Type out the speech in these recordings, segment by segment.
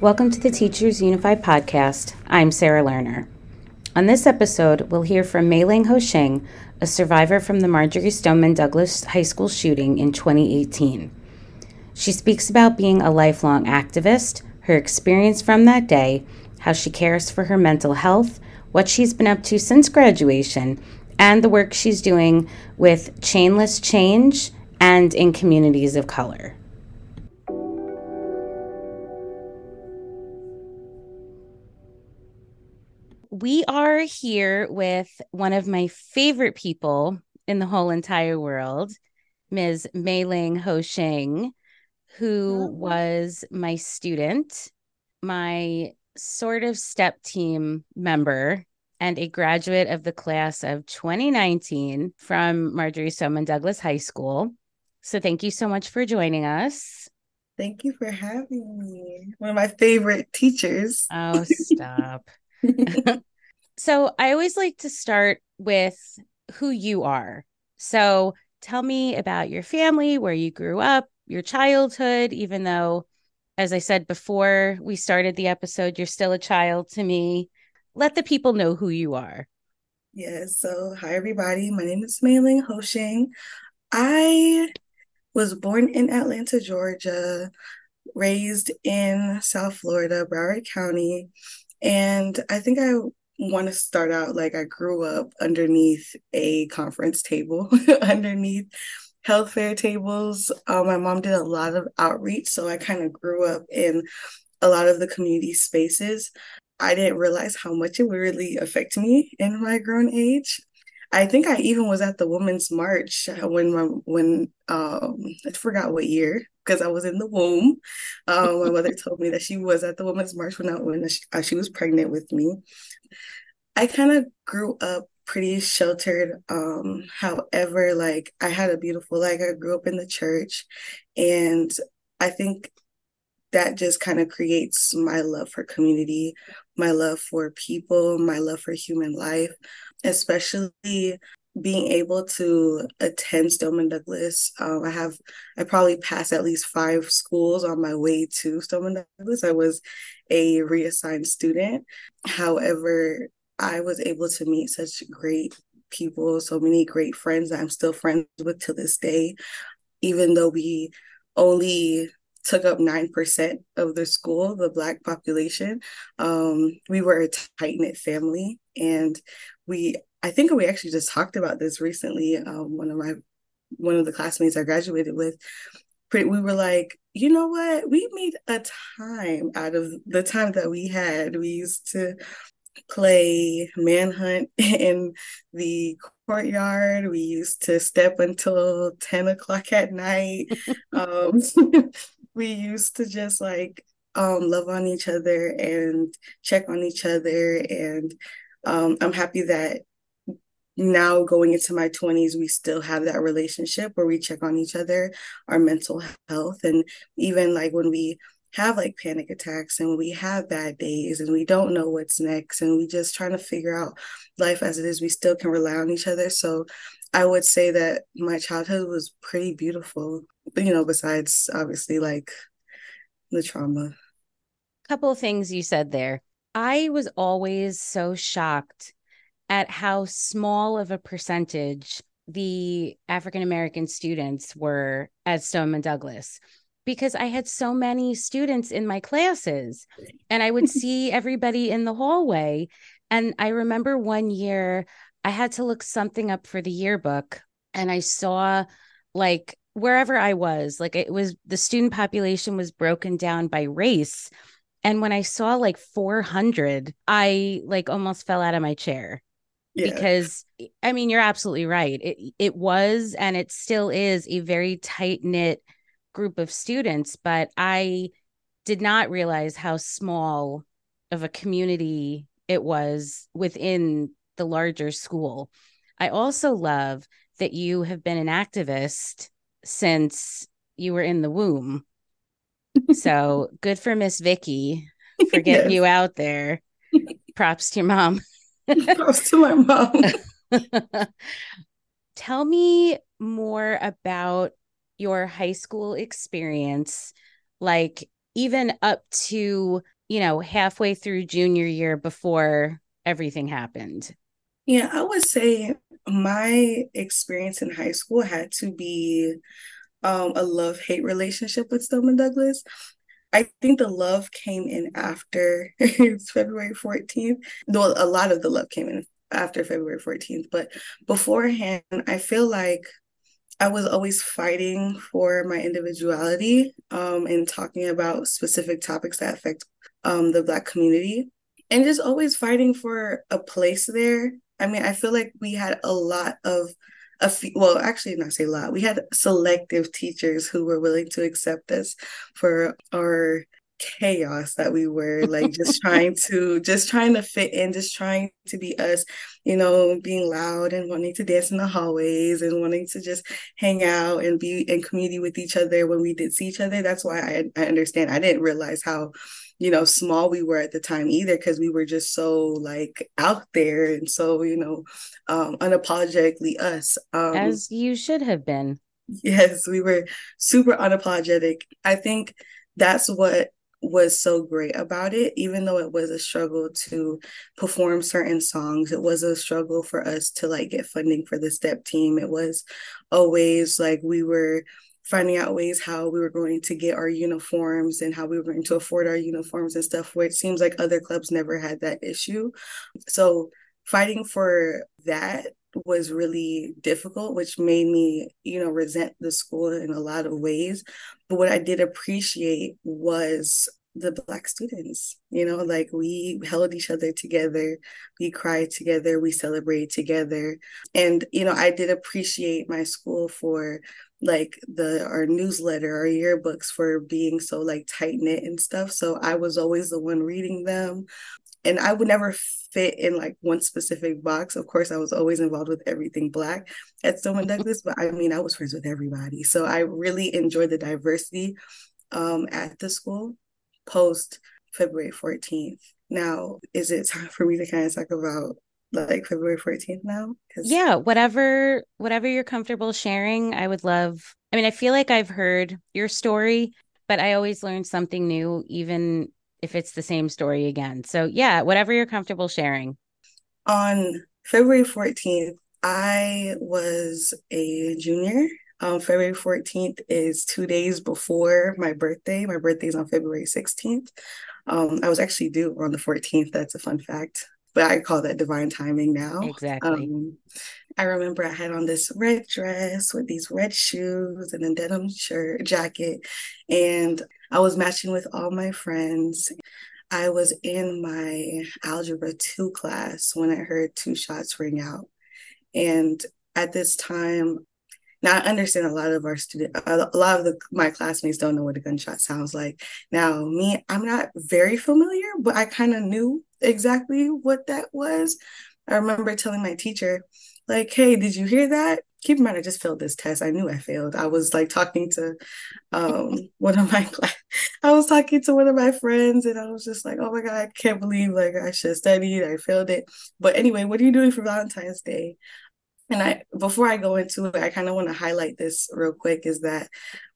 Welcome to the Teachers Unified podcast. I'm Sarah Lerner. On this episode, we'll hear from Mei-Ling Ho Shing, a survivor from the Marjory Stoneman Douglas High School shooting in 2018. She speaks about being a lifelong activist, her experience from that day, how she cares for her mental health, what she's been up to since graduation, and the work she's doing with Chainless Change and in communities of color. We are here with one of my favorite people in the whole entire world, Ms. Mei-Ling Ho Shing, who was my student, my sort of step team member and a graduate of the class of 2019 from Marjory Stoneman Douglas High School. So thank you so much for joining us. Thank you for having me. One of my favorite teachers. Oh, stop. so I always like to start with who you are. So tell me about your family, where you grew up, your childhood, even though, as I said before we started the episode, you're still a child to me let the people know who you are. Yes. so hi everybody. My name is Mei-Ling Ho Shing. I was born in Atlanta, Georgia, raised in South Florida, Broward County. And I think I want to start out like I grew up underneath a conference table, underneath health fair tables. Um, my mom did a lot of outreach, so I kind of grew up in a lot of the community spaces. I didn't realize how much it would really affect me in my grown age. I think I even was at the Women's March when my when um I forgot what year because I was in the womb. Um, my mother told me that she was at the Women's March when I, when she, uh, she was pregnant with me. I kind of grew up pretty sheltered. Um, however, like I had a beautiful like I grew up in the church, and I think that just kind of creates my love for community, my love for people, my love for human life, especially being able to attend Stoneman Douglas. Um, I have, I probably passed at least five schools on my way to Stoneman Douglas. I was a reassigned student. However, I was able to meet such great people, so many great friends that I'm still friends with to this day, even though we only took up 9% of the school, the Black population. Um, we were a tight knit family. And we, I think we actually just talked about this recently. Um, one of my, one of the classmates I graduated with, we were like, you know what? We made a time out of the time that we had. We used to play manhunt in the courtyard. We used to step until 10 o'clock at night. um, we used to just like um, love on each other and check on each other. And um, I'm happy that now going into my 20s, we still have that relationship where we check on each other, our mental health. And even like when we have like panic attacks and we have bad days and we don't know what's next and we just trying to figure out life as it is, we still can rely on each other. So I would say that my childhood was pretty beautiful. But you know, besides obviously like the trauma. Couple of things you said there. I was always so shocked at how small of a percentage the African American students were at Stoneman Douglas because I had so many students in my classes and I would see everybody in the hallway. And I remember one year I had to look something up for the yearbook and I saw like wherever I was, like it was the student population was broken down by race. And when I saw like 400, I like almost fell out of my chair. Yeah. Because I mean, you're absolutely right. It it was and it still is a very tight knit group of students, but I did not realize how small of a community it was within the larger school. I also love that you have been an activist since you were in the womb. So good for Miss Vicky for getting yes. you out there. Props to your mom. Props to my mom. Tell me more about your high school experience. Like, even up to, you know, halfway through junior year before everything happened? Yeah, I would say my experience in high school had to be um, a love hate relationship with Stoneman Douglas. I think the love came in after February 14th. Though a lot of the love came in after February 14th, but beforehand, I feel like I was always fighting for my individuality um, and talking about specific topics that affect um, the Black community and just always fighting for a place there. I mean, I feel like we had a lot of a few, well, actually, not say a lot. We had selective teachers who were willing to accept us for our chaos that we were like just trying to just trying to fit in just trying to be us you know being loud and wanting to dance in the hallways and wanting to just hang out and be in community with each other when we did see each other that's why i, I understand i didn't realize how you know small we were at the time either because we were just so like out there and so you know um unapologetically us um as you should have been. Yes we were super unapologetic. I think that's what was so great about it even though it was a struggle to perform certain songs it was a struggle for us to like get funding for the step team. It was always like we were finding out ways how we were going to get our uniforms and how we were going to afford our uniforms and stuff where it seems like other clubs never had that issue so fighting for that was really difficult, which made me, you know, resent the school in a lot of ways. But what I did appreciate was the black students you know like we held each other together we cried together we celebrated together and you know i did appreciate my school for like the our newsletter our yearbooks for being so like tight knit and stuff so i was always the one reading them and I would never fit in like one specific box. Of course, I was always involved with everything Black at Stoneman Douglas, but I mean, I was friends with everybody. So I really enjoyed the diversity um, at the school post February 14th. Now, is it time for me to kind of talk about like February 14th now? Yeah, whatever whatever you're comfortable sharing, I would love. I mean, I feel like I've heard your story, but I always learn something new even if it's the same story again. So, yeah, whatever you're comfortable sharing. On February 14th, I was a junior. Um, February 14th is two days before my birthday. My birthday is on February 16th. Um, I was actually due on the 14th. That's a fun fact but I call that divine timing now. Exactly. Um, I remember I had on this red dress with these red shoes and a denim shirt jacket, and I was matching with all my friends. I was in my algebra two class when I heard two shots ring out, and at this time, now I understand a lot of our student, a lot of the my classmates don't know what a gunshot sounds like. Now, me, I'm not very familiar, but I kind of knew exactly what that was. I remember telling my teacher, like, hey, did you hear that? Keep in mind, I just failed this test. I knew I failed. I was like talking to um, one of my I was talking to one of my friends, and I was just like, "Oh my god, I can't believe like I should have studied. I failed it." But anyway, what are you doing for Valentine's Day? And I before I go into it, I kind of want to highlight this real quick. Is that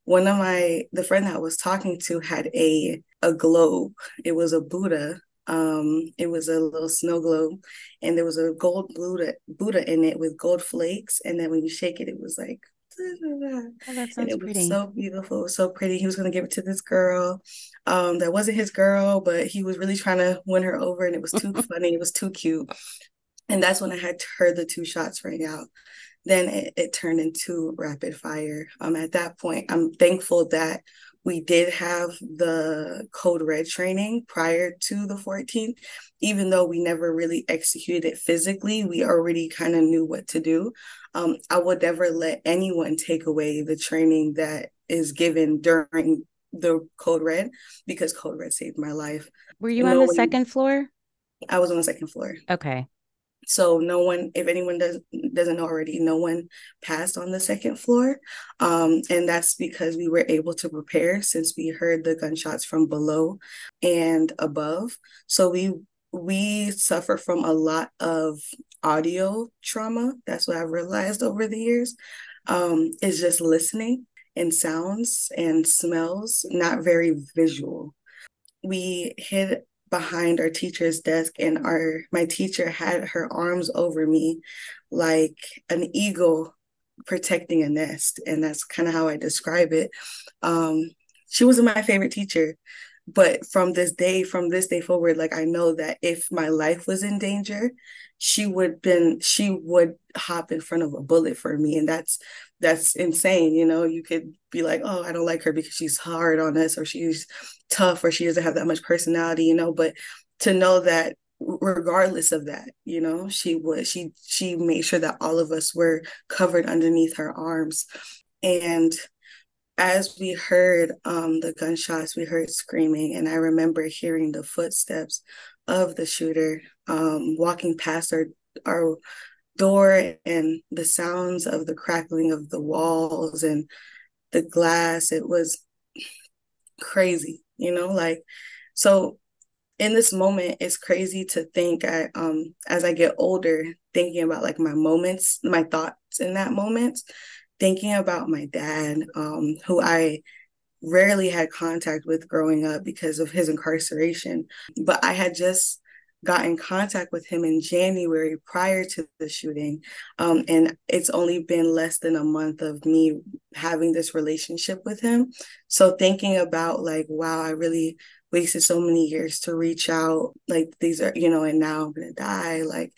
one of my the friend that I was talking to had a a globe. It was a Buddha um, it was a little snow globe, and there was a gold Buddha Buddha in it with gold flakes. And then when you shake it, it was like Oh, that and it pretty. was so beautiful, so pretty. He was gonna give it to this girl. Um, that wasn't his girl, but he was really trying to win her over, and it was too funny. It was too cute. And that's when I had heard the two shots ring out. Then it, it turned into rapid fire. Um, at that point, I'm thankful that we did have the code red training prior to the 14th even though we never really executed it physically we already kind of knew what to do. Um, i would never let anyone take away the training that is given during the code red because code red saved my life. Were you on the second floor? I was on the second floor. Okay so no one if anyone does doesn't already no one passed on the second floor. Um, and that's because we were able to prepare since we heard the gunshots from below and above. So we we suffer from a lot of audio trauma. That's what i've realized over the years. Um, is just listening and sounds and smells, not very visual. We hid behind our teacher's desk and our my teacher had her arms over me like an eagle protecting a nest and that's kind of how i describe it. Um, she wasn't my favorite teacher but from this day from this day forward like i know that if my life was in danger she would been she would hop in front of a bullet for me and that's that's insane you know? You could be like oh i don't like her because she's hard on us or she's tough or she doesn't have that much personality you know but to know that regardless of that you know she would she she made sure that all of us were covered underneath her arms and as we heard um, the gunshots, we heard screaming, and I remember hearing the footsteps of the shooter um, walking past our our door, and the sounds of the crackling of the walls and the glass. It was crazy, you know, like so. In this moment, it's crazy to think. I um as I get older, thinking about like my moments, my thoughts in that moment thinking about my dad, um, who I rarely had contact with growing up because of his incarceration. But I had just got in contact with him in January prior to the shooting. Um, and it's only been less than a month of me having this relationship with him. So thinking about like, wow, I really wasted so many years to reach out. Like these are, you know, and now I'm gonna die. Like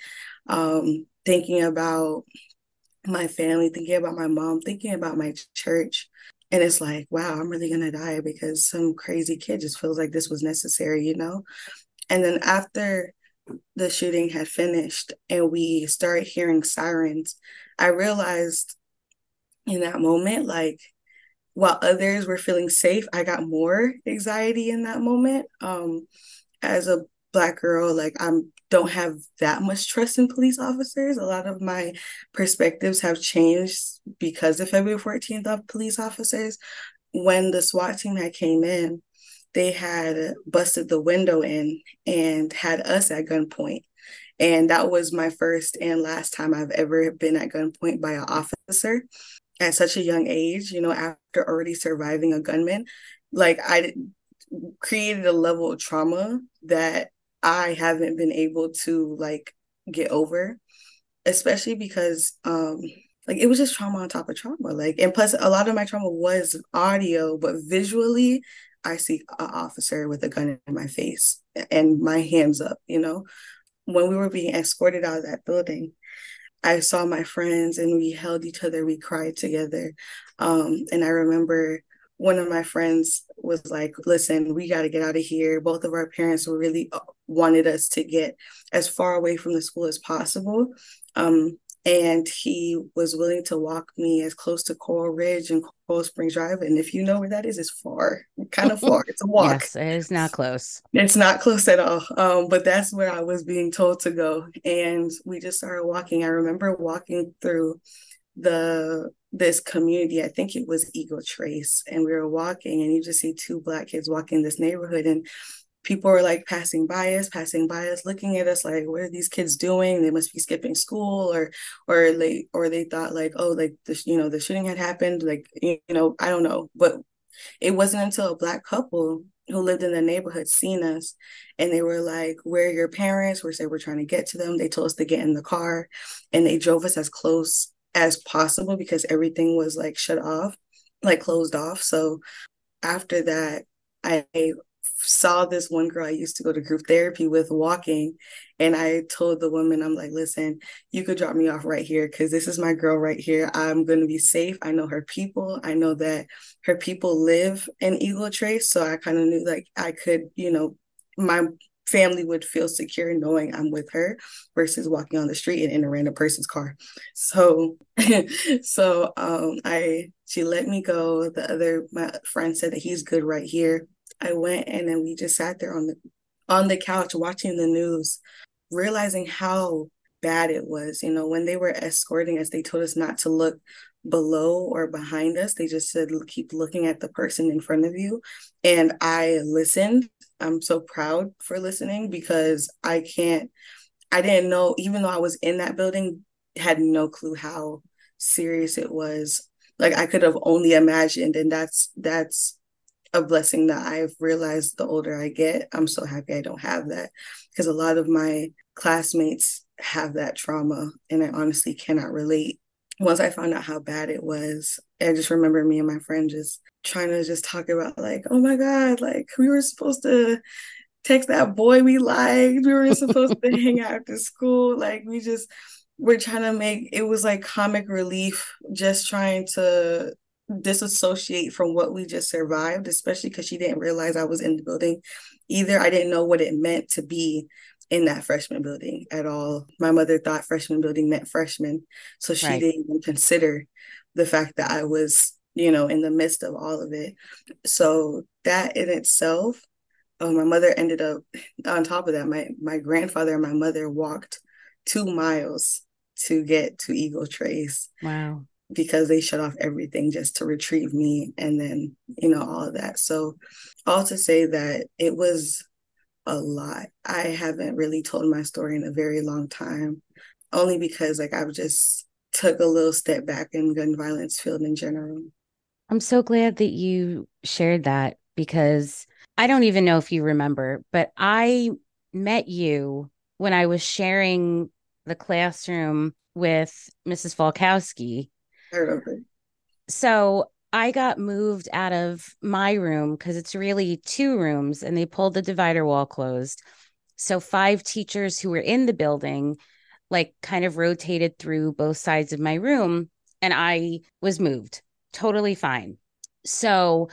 um thinking about my family, thinking about my mom, thinking about my church. And it's like, wow, I'm really to die because some crazy kid just feels like this was necessary, you know? And then after the shooting had finished and we started hearing sirens, I realized in that moment, like, while others were feeling safe, I got more anxiety in that moment. Um, as a black girl, like I'm don't have that much trust in police officers. A lot of my perspectives have changed because of February 14th of police officers. When the SWAT team had came in, they had busted the window in and had us at gunpoint. And that was my first and last time I've ever been at gunpoint by an officer at such a young age, you know, after already surviving a gunman. Like I created a level of trauma that I haven't been able to like get over, especially because um like it was just trauma on top of trauma. Like and plus a lot of my trauma was audio, but visually I see an officer with a gun in my face and my hands up, you know. When we were being escorted out of that building, I saw my friends and we held each other, we cried together. Um, and I remember one of my friends was like, listen, we got to get out of here. Both of our parents really uh, wanted us to get as far away from the school as possible. Um, and he was willing to walk me as close to Coral Ridge and Coral Springs Drive. And if you know where that is, it's far, kind of far. It's a walk. yes, it is not close. It's not close at all. Um, but that's where I was being told to go. And we just started walking. I remember walking through the this community. I think it was Eagle Trace, and we were walking, and you just see two black kids walking this neighborhood, and people were like passing by us, passing by us, looking at us like, what are these kids doing? They must be skipping school, or or they or they thought like, oh, like the you know the shooting had happened, like you know I don't know, but it wasn't until a black couple who lived in the neighborhood seen us and they were like where are your parents we said we're trying to get to them they told us to get in the car and they drove us as close as possible because everything was like shut off, like closed off. So after that, I saw this one girl I used to go to group therapy with walking. And I told the woman, I'm like, listen, you could drop me off right here because this is my girl right here. I'm going to be safe. I know her people. I know that her people live in Eagle Trace. So I kind of knew like I could, you know, my family would feel secure knowing I'm with her versus walking on the street and in a random person's car. So so um I she let me go. The other my friend said that he's good right here. I went and then we just sat there on the on the couch watching the news, realizing how bad it was. You know, when they were escorting us, they told us not to look below or behind us. They just said keep looking at the person in front of you. And I listened I'm so proud for listening because I can't I didn't know even though I was in that building had no clue how serious it was like I could have only imagined. And that's that's a blessing that I've realized the older I get. I'm so happy I don't have that because a lot of my classmates have that trauma and I honestly cannot relate. Once I found out how bad it was, I just remember me and my friend just trying to just talk about like, oh my God, like we were supposed to text that boy we liked. We were supposed to hang out after school. Like we just we're trying to make it was like comic relief, just trying to disassociate from what we just survived, especially because she didn't realize I was in the building either. I didn't know what it meant to be in that freshman building at all. My mother thought freshman building meant freshman. So she right. didn't even consider the fact that I was, you know, in the midst of all of it. So that in itself, oh, my mother ended up on top of that. My my grandfather and my mother walked two miles to get to Eagle Trace. Wow. Because they shut off everything just to retrieve me and then, you know, all of that. So all to say that it was a lot. I haven't really told my story in a very long time, only because like I've just took a little step back in gun violence field in general. I'm so glad that you shared that because I don't even know if you remember, but I met you when I was sharing the classroom with Mrs. Falkowski. So I got moved out of my room because it's really two rooms and they pulled the divider wall closed. So five teachers who were in the building like kind of rotated through both sides of my room and I was moved. Totally fine. So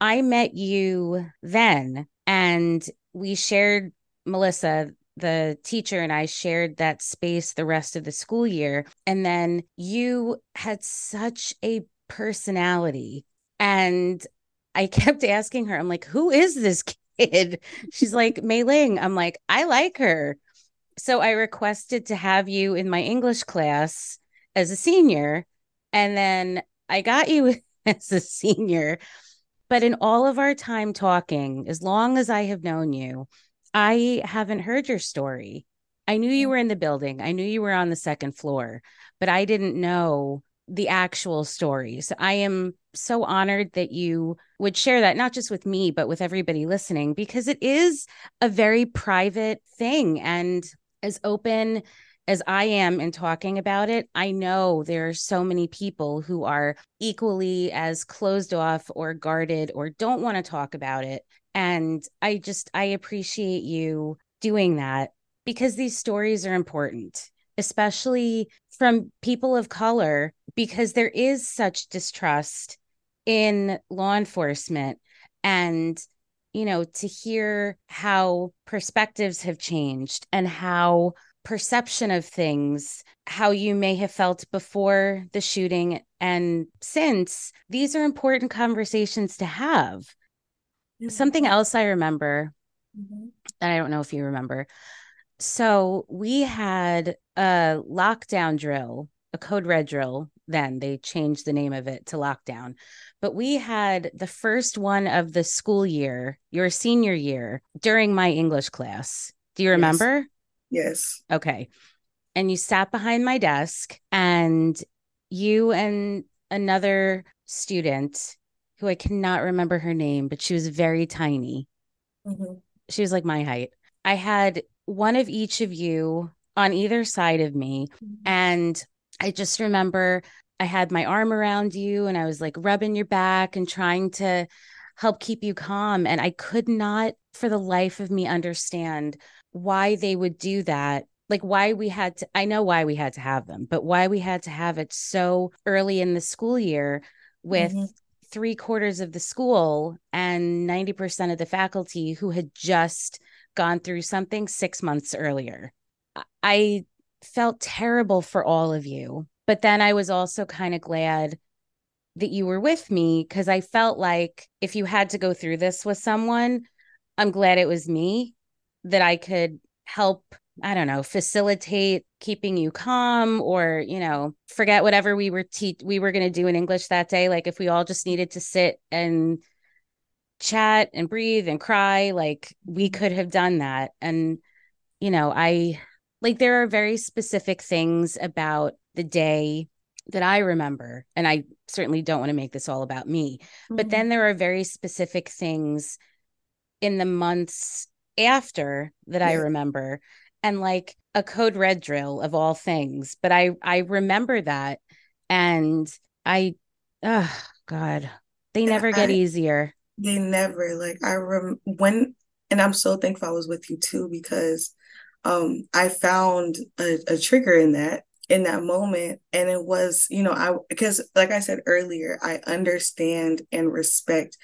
I met you then and we shared Melissa the teacher and I shared that space the rest of the school year. And then you had such a personality. And I kept asking her, I'm like, who is this kid? She's like, Mei Ling. I'm like, I like her. So I requested to have you in my English class as a senior. And then I got you as a senior. But in all of our time talking, as long as I have known you, I haven't heard your story. I knew you mm. were in the building. I knew you were on the second floor, but I didn't know the actual stories. I am so honored that you would share that, not just with me, but with everybody listening, because it is a very private thing. And as open as I am in talking about it, I know there are so many people who are equally as closed off or guarded or don't want to talk about it. And I just, I appreciate you doing that because these stories are important especially from people of color, because there is such distrust in law enforcement. And, you know, to hear how perspectives have changed and how perception of things, how you may have felt before the shooting and since, these are important conversations to have. Mm-hmm. Something else I remember, mm-hmm. and I don't know if you remember, so we had a lockdown drill, a code red drill. Then they changed the name of it to lockdown. But we had the first one of the school year, your senior year, during my English class. Do you remember? Yes. yes. Okay. And you sat behind my desk, and you and another student who I cannot remember her name, but she was very tiny. Mm-hmm. She was like my height. I had one of each of you on either side of me. Mm-hmm. And I just remember I had my arm around you and I was like rubbing your back and trying to help keep you calm. And I could not, for the life of me, understand why they would do that. Like, why we had to, I know why we had to have them, but why we had to have it so early in the school year with mm-hmm. Three quarters of the school and 90% of the faculty who had just gone through something six months earlier. I felt terrible for all of you. But then I was also kind of glad that you were with me because I felt like if you had to go through this with someone, I'm glad it was me that I could help, I don't know, facilitate keeping you calm or, you know, forget whatever we were te- we were going to do in English that day like if we all just needed to sit and chat and breathe and cry like we could have done that and you know i like there are very specific things about the day that I remember, and I certainly don't want to make this all about me, mm-hmm. but then there are very specific things in the months after that yeah. I remember and like a code red drill of all things. But I I remember that and I oh God, they never get I, easier. They never like I rem when and I'm so thankful I was with you too because um I found a, a trigger in that in that moment and it was you know i because like i said earlier i understand and respect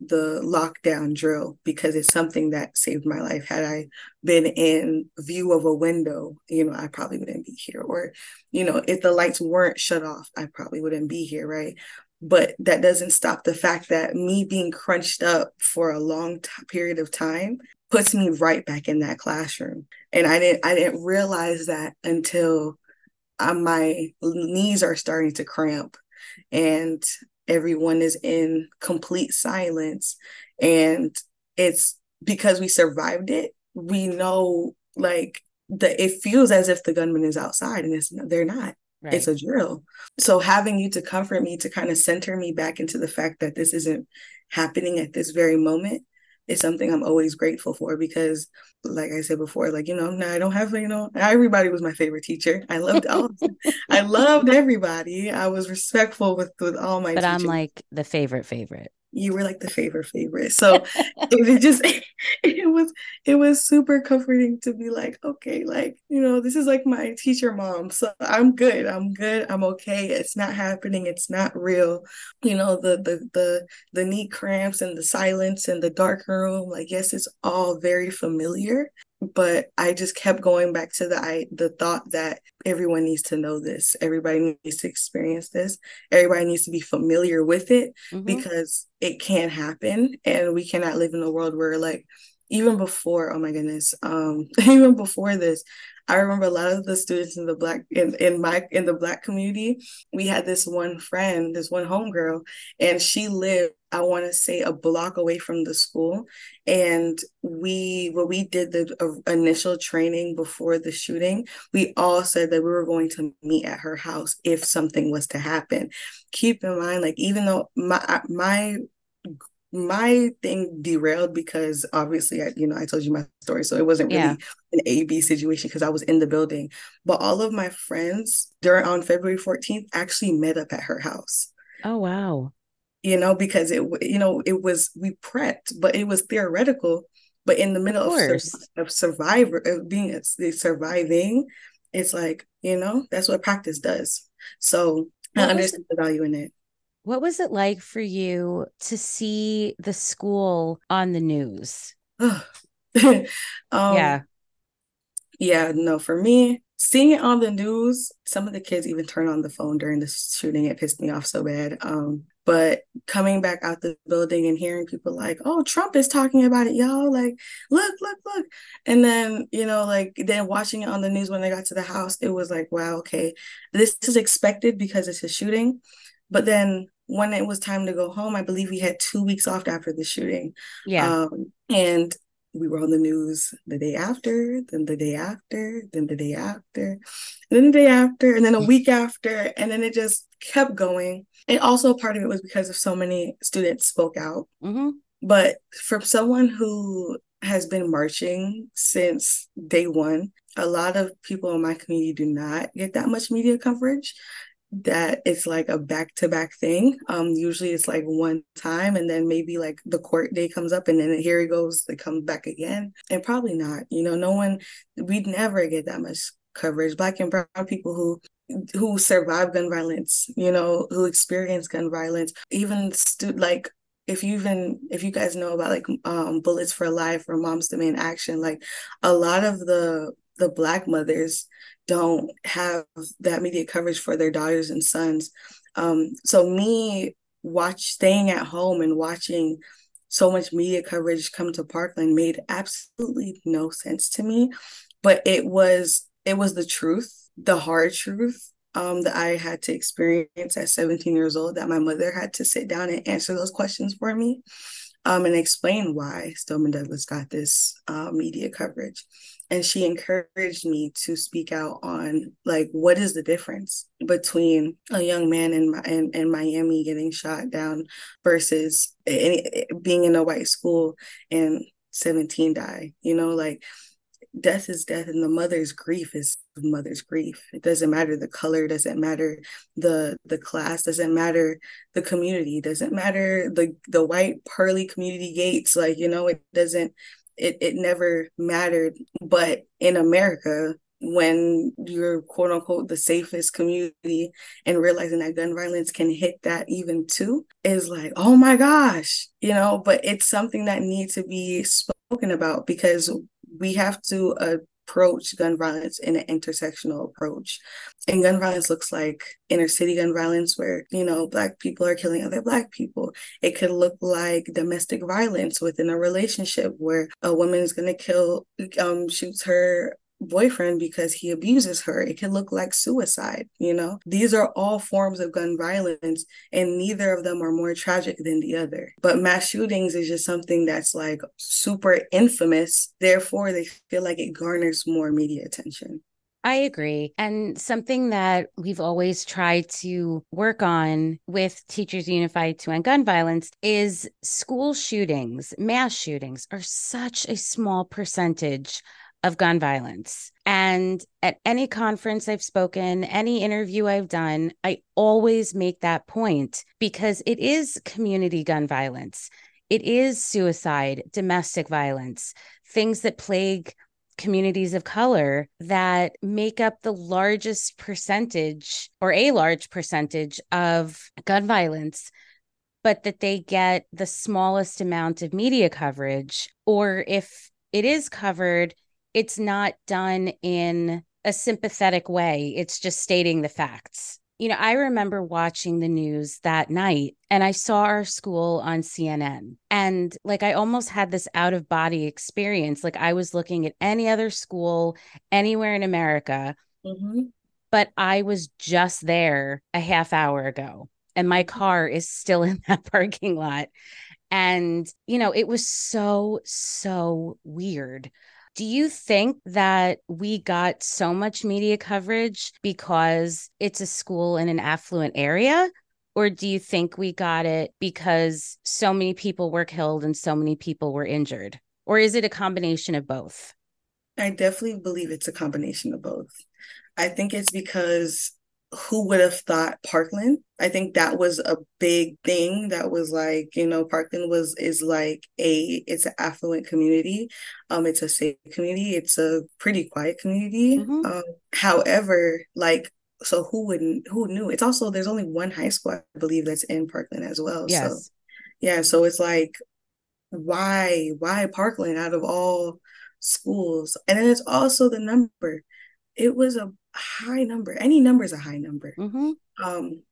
the lockdown drill because it's something that saved my life. Had I been in view of a window, you know, I probably wouldn't be here. Or, you know, if the lights weren't shut off, I probably wouldn't be here, right? But that doesn't stop the fact that me being crunched up for a long t- period of time puts me right back in that classroom. And I didn't I didn't realize that until uh, my knees are starting to cramp and everyone is in complete silence. And it's because we survived it we know like that it feels as if the gunman is outside and it's they're not. Right. it's a drill. So having you to comfort me to kind of center me back into the fact that this isn't happening at this very moment is something I'm always grateful for because, like I said before, like you know, now I don't have you know, everybody was my favorite teacher. I loved all, I loved everybody. I was respectful with with all my. But teachers. I'm like the favorite favorite you were like the favorite favorite. So it, just it was it was super comforting to be like okay like you know this is like my teacher mom so i'm good i'm good i'm okay it's not happening it's not real. You know the the the the knee cramps and the silence and the dark room like yes it's all very familiar but I just kept going back to the I the thought that everyone needs to know this. Everybody needs to experience this. Everybody needs to be familiar with it mm-hmm. because it can happen and we cannot live in a world where like even before oh my goodness um even before this I remember a lot of the students in the black in, in my in the black community, we had this one friend, this one homegirl, and she lived, I want to say, a block away from the school. And we when we did the uh, initial training before the shooting, we all said that we were going to meet at her house if something was to happen. Keep in mind, like even though my my my thing derailed because obviously I, you know, I told you my story. So it wasn't really yeah. an A B situation because I was in the building. But all of my friends during on February 14th actually met up at her house. Oh wow. You know, because it you know, it was we prepped, but it was theoretical. But in the middle of, of, of survivor of being a, surviving, it's like, you know, that's what practice does. So what I understand the value in it. What was it like for you to see the school on the news? um, yeah. Yeah, no, for me, seeing it on the news, some of the kids even turned on the phone during the shooting. It pissed me off so bad. Um, but coming back out the building and hearing people like, oh, Trump is talking about it, y'all. Like, look, look, look. And then, you know, like then watching it on the news when they got to the house, it was like, wow, okay, this is expected because it's a shooting. But then when it was time to go home, I believe we had two weeks off after the shooting. Yeah. Um, and we were on the news the day after, then the day after, then the day after, then the day after, and then a week after. And then it just kept going. And also part of it was because of so many students spoke out. Mm-hmm. But from someone who has been marching since day one, a lot of people in my community do not get that much media coverage that it's like a back to back thing. Um, usually it's like one time and then maybe like the court day comes up and then here he goes, they come back again. And probably not. You know, no one we'd never get that much coverage. Black and brown people who who survive gun violence, you know, who experience gun violence, even stu- like if you even if you guys know about like um bullets for life or moms demand action like a lot of the the black mothers don't have that media coverage for their daughters and sons. Um, so me watch staying at home and watching so much media coverage come to Parkland made absolutely no sense to me. But it was it was the truth, the hard truth um, that I had to experience at 17 years old, that my mother had to sit down and answer those questions for me. um, and explain why Stoneman Douglas got this uh, media coverage. And she encouraged me to speak out on like what is the difference between a young man in in, in Miami getting shot down versus any, being in a white school and 17 die. You know, like death is death and the mother's grief is the mother's grief it doesn't matter the color doesn't matter the the class doesn't matter the community doesn't matter the the white pearly community gates like you know it doesn't it it never mattered. But in america when you're quote unquote the safest community and realizing that gun violence can hit that even too is like oh my gosh you know? But it's something that needs to be spoken about because we have to uh, approach gun violence in an intersectional approach. And gun violence looks like inner city gun violence, where, you know, Black people are killing other Black people. It could look like domestic violence within a relationship where a woman is going to kill, um, shoots her boyfriend because he abuses her. It can look like suicide, you know? These are all forms of gun violence, and neither of them are more tragic than the other. But mass shootings is just something that's like super infamous. Therefore, they feel like it garners more media attention. I agree. And something that we've always tried to work on with Teachers Unified to End Gun Violence is school shootings, mass shootings are such a small percentage of gun violence. And at any conference I've spoken, any interview I've done, I always make that point because it is community gun violence. It is suicide, domestic violence, things that plague communities of color that make up the largest percentage or a large percentage of gun violence but that they get the smallest amount of media coverage or if it is covered it's not done in a sympathetic way. It's just stating the facts. You know, I remember watching the news that night and I saw our school on CNN. And like, I almost had this out of body experience. Like, I was looking at any other school anywhere in America, mm-hmm. but I was just there a half hour ago. And my mm-hmm. car is still in that parking lot. And, you know, it was so, so weird. Do you think that we got so much media coverage because it's a school in an affluent area? Or do you think we got it because so many people were killed and so many people were injured? Or is it a combination of both? I definitely believe it's a combination of both. I think it's because who would have thought Parkland? I think that was a big thing. That was like, you know, Parkland was is like a it's an affluent community. Um, it's a safe community. It's a pretty quiet community. Mm-hmm. Um, however, like so who wouldn't who knew? It's also there's only one high school, I believe, that's in Parkland as well. Yes. So yeah, so it's like why why Parkland out of all schools? And then it's also the number. It was a high number. Any number is a high number. Mm-hmm. Um,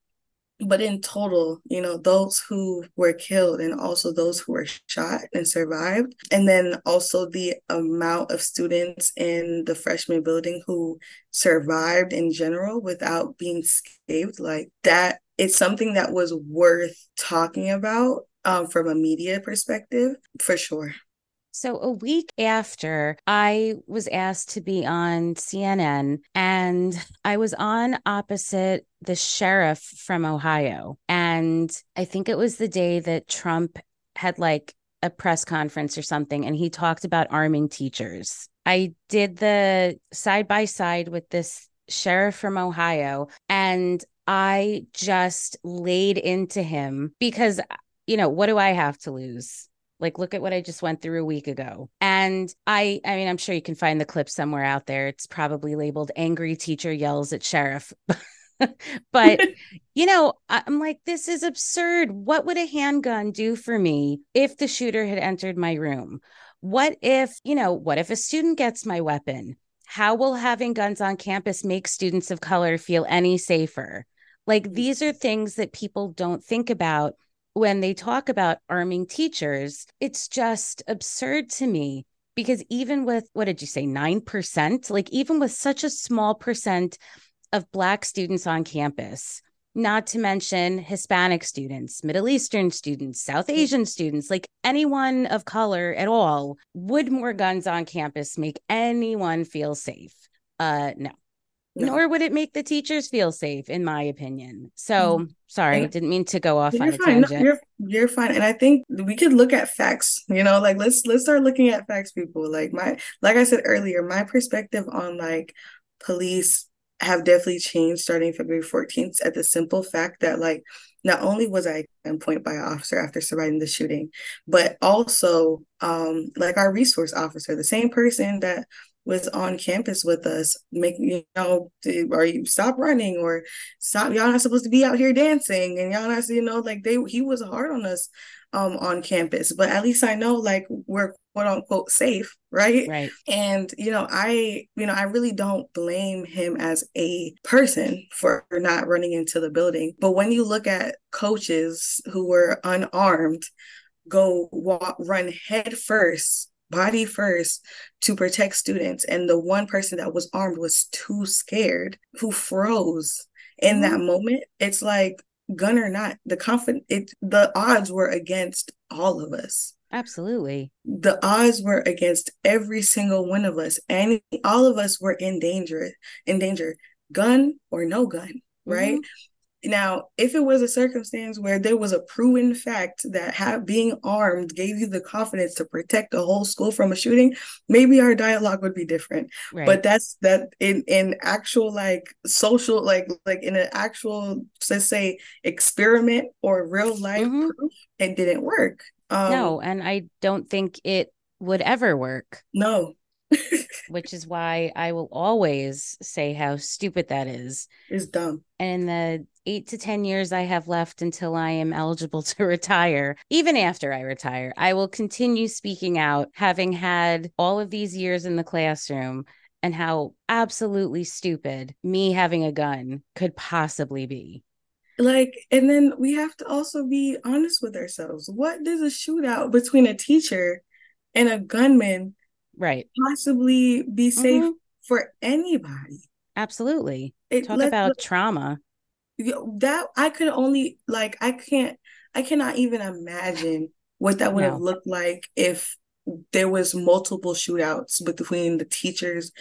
but in total, you know, those who were killed and also those who were shot and survived, and then also the amount of students in the freshman building who survived in general without being scathed, like that, it's something that was worth talking about um, from a media perspective, for sure. So, a week after I was asked to be on CNN, and I was on opposite the sheriff from Ohio. And I think it was the day that Trump had like a press conference or something, and he talked about arming teachers. I did the side by side with this sheriff from Ohio, and I just laid into him because, you know, what do I have to lose? Like, look at what I just went through a week ago. And I, I mean, I'm sure you can find the clip somewhere out there. It's probably labeled Angry Teacher Yells at Sheriff. but, you know, I'm like, this is absurd. What would a handgun do for me if the shooter had entered my room? What if, you know, what if a student gets my weapon? How will having guns on campus make students of color feel any safer? Like, these are things that people don't think about when they talk about arming teachers, it's just absurd to me because even with what did you say, 9%? Like, even with such a small percent of Black students on campus, not to mention Hispanic students, Middle Eastern students, South Asian students, like anyone of color at all. Would more guns on campus make anyone feel safe? Uh, no. No. Nor would it make the teachers feel safe, in my opinion. So, mm-hmm. sorry, and didn't mean to go off on a fine. tangent. No, you're you're fine, and I think we could look at facts. You know, like let's let's start looking at facts, people. Like my, like I said earlier, my perspective on like police have definitely changed starting February 14th at the simple fact that like not only was I point by an officer after surviving the shooting, but also um like our resource officer, the same person that was on campus with us, making you know, are you stop running or stop y'all not supposed to be out here dancing and y'all not you know like they he was hard on us um on campus, but at least I know like we're quote unquote safe, right? Right. And you know, I you know, I really don't blame him as a person for not running into the building. But when you look at coaches who were unarmed go walk run head first body first to protect students and the one person that was armed was too scared who froze in mm-hmm. that moment. It's like gun or not the confident it the odds were against all of us. Absolutely. The odds were against every single one of us and all of us were in danger in danger. Gun or no gun right? Mm-hmm. Now, if it was a circumstance where there was a proven fact that have, being armed gave you the confidence to protect the whole school from a shooting, maybe our dialogue would be different. Right. But that's that in in actual like social like like in an actual let's say experiment or real life mm-hmm. proof, it didn't work. Um, no, and I don't think it would ever work. No, which is why I will always say how stupid that is. It's dumb. And in the eight to 10 years I have left until I am eligible to retire, even after I retire, I will continue speaking out, having had all of these years in the classroom and how absolutely stupid me having a gun could possibly be. Like, and then we have to also be honest with ourselves. What does a shootout between a teacher and a gunman right possibly be safe mm-hmm. for anybody absolutely it, talk about trauma that i could only like i can't i cannot even imagine what that would no. have looked like if there was multiple shootouts between the teachers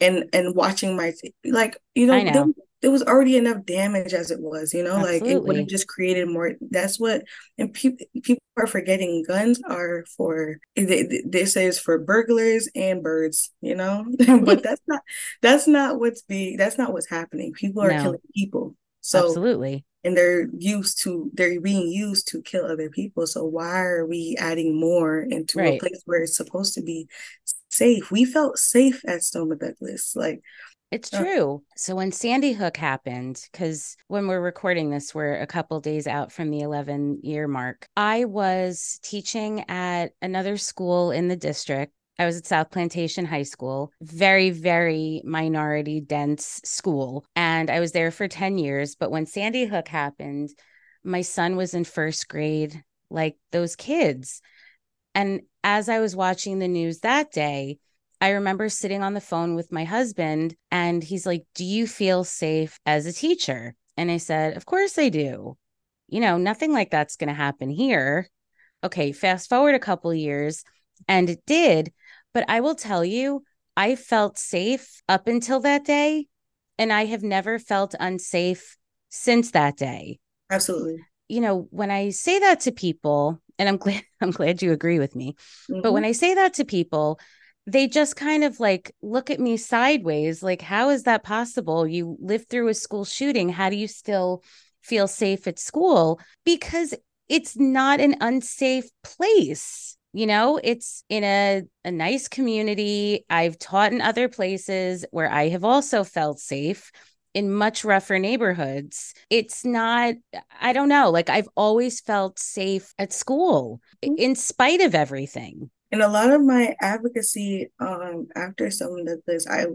and and watching my like you know, know. There, was already enough damage as it was, you know, Absolutely. like it would have just created more. That's what, and people people are forgetting guns are for they, they say it's for burglars and birds, you know, but that's not that's not what's be that's not what's happening. People are no. killing people, so absolutely, and they're used to they're being used to kill other people. So why are we adding more into right. a place where it's supposed to be safe? We felt safe at Stoneman Douglas, like it's uh, true. So when Sandy Hook happened, because when we're recording this, we're a couple days out from the 11 year mark. I was teaching at another school in the district. I was at South Plantation High School, very, very minority dense school. And I was there for 10 years. But when Sandy Hook happened, my son was in first grade, like those kids. And as I was watching the news that day, I remember sitting on the phone with my husband and he's like, Do you feel safe as a teacher? And I said, Of course I do. You know, nothing like that's going to happen here. Okay, fast forward a couple years and it did. But I will tell you, I felt safe up until that day. And I have never felt unsafe since that day. Absolutely. You know, when I say that to people, and I'm glad I'm glad you agree with me. Mm-hmm. But when I say that to people, they just kind of like look at me sideways like how is that possible? You lived through a school shooting. How do you still feel safe at school? Because it's not an unsafe place you know? It's in a, a nice community. I've taught in other places where i have also felt safe in much rougher neighborhoods. It's not, I don't know, like I've always felt safe at school mm-hmm. in spite of everything and a lot of my advocacy um, after some of this, I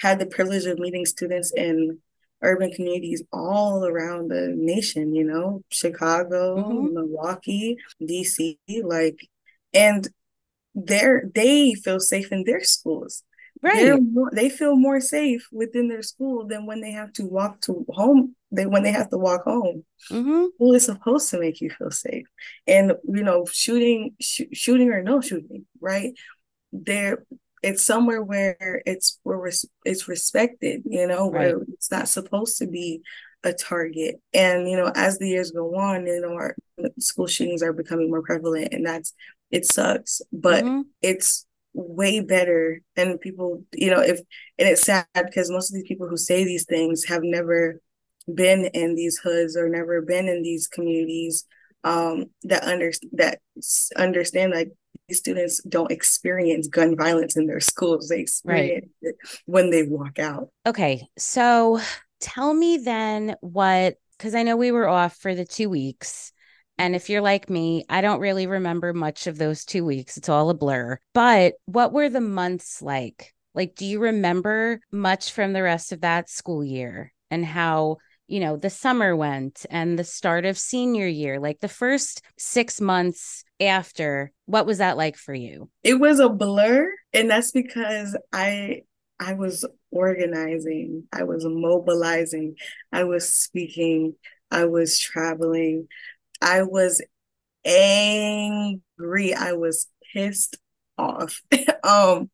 had the privilege of meeting students in urban communities all around the nation, you know, Chicago, mm-hmm. Milwaukee, DC, like, and they're they feel safe in their schools. Right. More, they feel more safe within their school than when they have to walk to home they when they have to walk home. Mm-hmm. School is supposed to make you feel safe, and you know, shooting, sh- shooting or no shooting, right? There, it's somewhere where it's where it's respected, you know, where right. it's not supposed to be a target. And you know, as the years go on, you know, our school shootings are becoming more prevalent, and that's it sucks, but mm-hmm. it's way better and people you know if and it's sad because most of these people who say these things have never been in these hoods or never been in these communities um that under that understand like these students don't experience gun violence in their schools they experience right. it when they walk out okay so tell me then what because i know we were off for the two weeks and if you're like me, I don't really remember much of those two weeks. It's all a blur. But what were the months like? Like, do you remember much from the rest of that school year and how, you know, the summer went and the start of senior year? Like the first six months after, what was that like for you? It was a blur. And that's because I I was organizing, I was mobilizing, I was speaking, I was traveling, I was angry. I was pissed off. um,